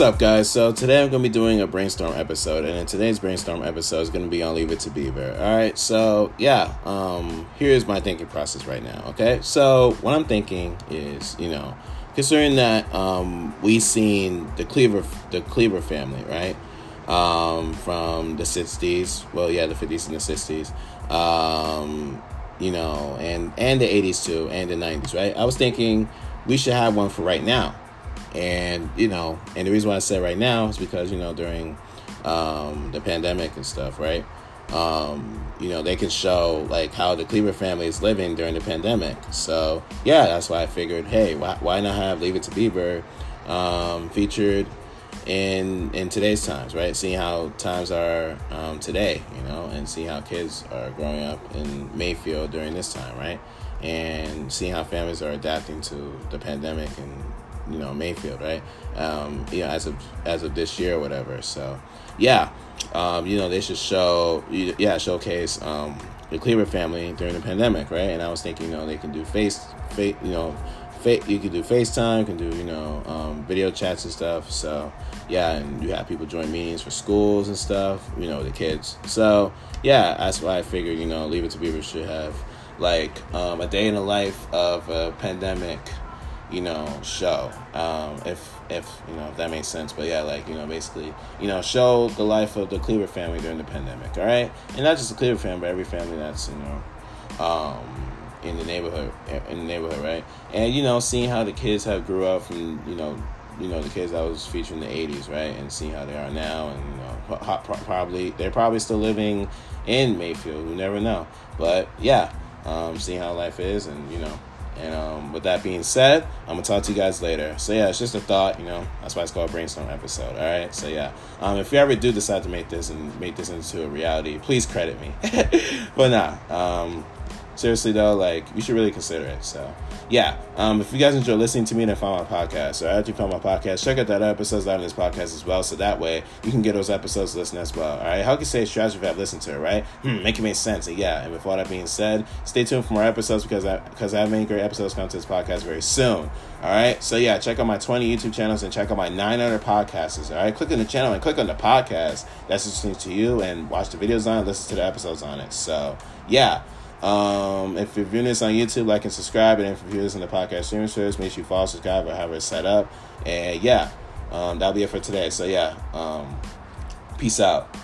What's up, guys? So today I'm going to be doing a brainstorm episode, and in today's brainstorm episode is to be on Leave It to Beaver. All right, so yeah, um, here's my thinking process right now. Okay, so what I'm thinking is, you know, considering that um, we've seen the Cleaver, the Cleaver family, right, um, from the '60s, well, yeah, the '50s and the '60s, um, you know, and and the '80s too, and the '90s, right? I was thinking we should have one for right now and you know and the reason why i say right now is because you know during um, the pandemic and stuff right? Um, you know they can show like how the cleaver family is living during the pandemic. So yeah that's why i figured hey why, why not have leave it to beaver um, featured in in today's times right? Seeing how times are um, today you know and see how kids are growing up in mayfield during this time right? And seeing how families are adapting to the pandemic and you know Mayfield, right? Um, you know, as of as of this year or whatever. So, yeah, um, you know, they should show, yeah, showcase um, the Cleaver family during the pandemic, right? And I was thinking, you know, they can do face, face, you know, face, you can do FaceTime, can do you know um, video chats and stuff. So, yeah, and you have people join meetings for schools and stuff, you know, the kids. So, yeah, that's why I figured, you know, Leave It to Beaver should have like um, a day in the life of a pandemic you know, show. Um, if if you know if that makes sense. But yeah, like you know, basically, you know, show the life of the Cleaver family during the pandemic. All right, and not just the Cleaver family, but every family that's you know, um, in the neighborhood, in the neighborhood, right? And you know, seeing how the kids have grew up from you know. You know the kids I was featuring in the '80s, right, and seeing how they are now, and you know, probably they're probably still living in Mayfield. We never know, but yeah, um, seeing how life is, and you know, and um, with that being said, I'm gonna talk to you guys later. So yeah, it's just a thought, you know. That's why it's called brainstorm episode. All right. So yeah, um, if you ever do decide to make this and make this into a reality, please credit me. but nah, um, seriously though, like you should really consider it. So yeah, um, if you guys enjoy listening to me and find my podcast, or after you find my podcast, check out that episodes out in this podcast as well. So that way you can get those episodes listened as well. All right, how can you say strategy if I've listened to it, right? Hmm, make it make sense. And yeah, and with all that being said, stay tuned for more episodes because I because I have many great episodes coming to this podcast very soon. All right, so yeah, check out my 20 YouTube channels and check out my nine other podcasts. All right, click on the channel and click on the podcast that's listening to you and watch the videos on it, listen to the episodes on it. So yeah. Um, if you're viewing this on YouTube, like and subscribe. And if you're viewing this on the podcast streaming service, make sure you follow, subscribe, or have it set up. And yeah, um, that'll be it for today. So yeah, um, peace out.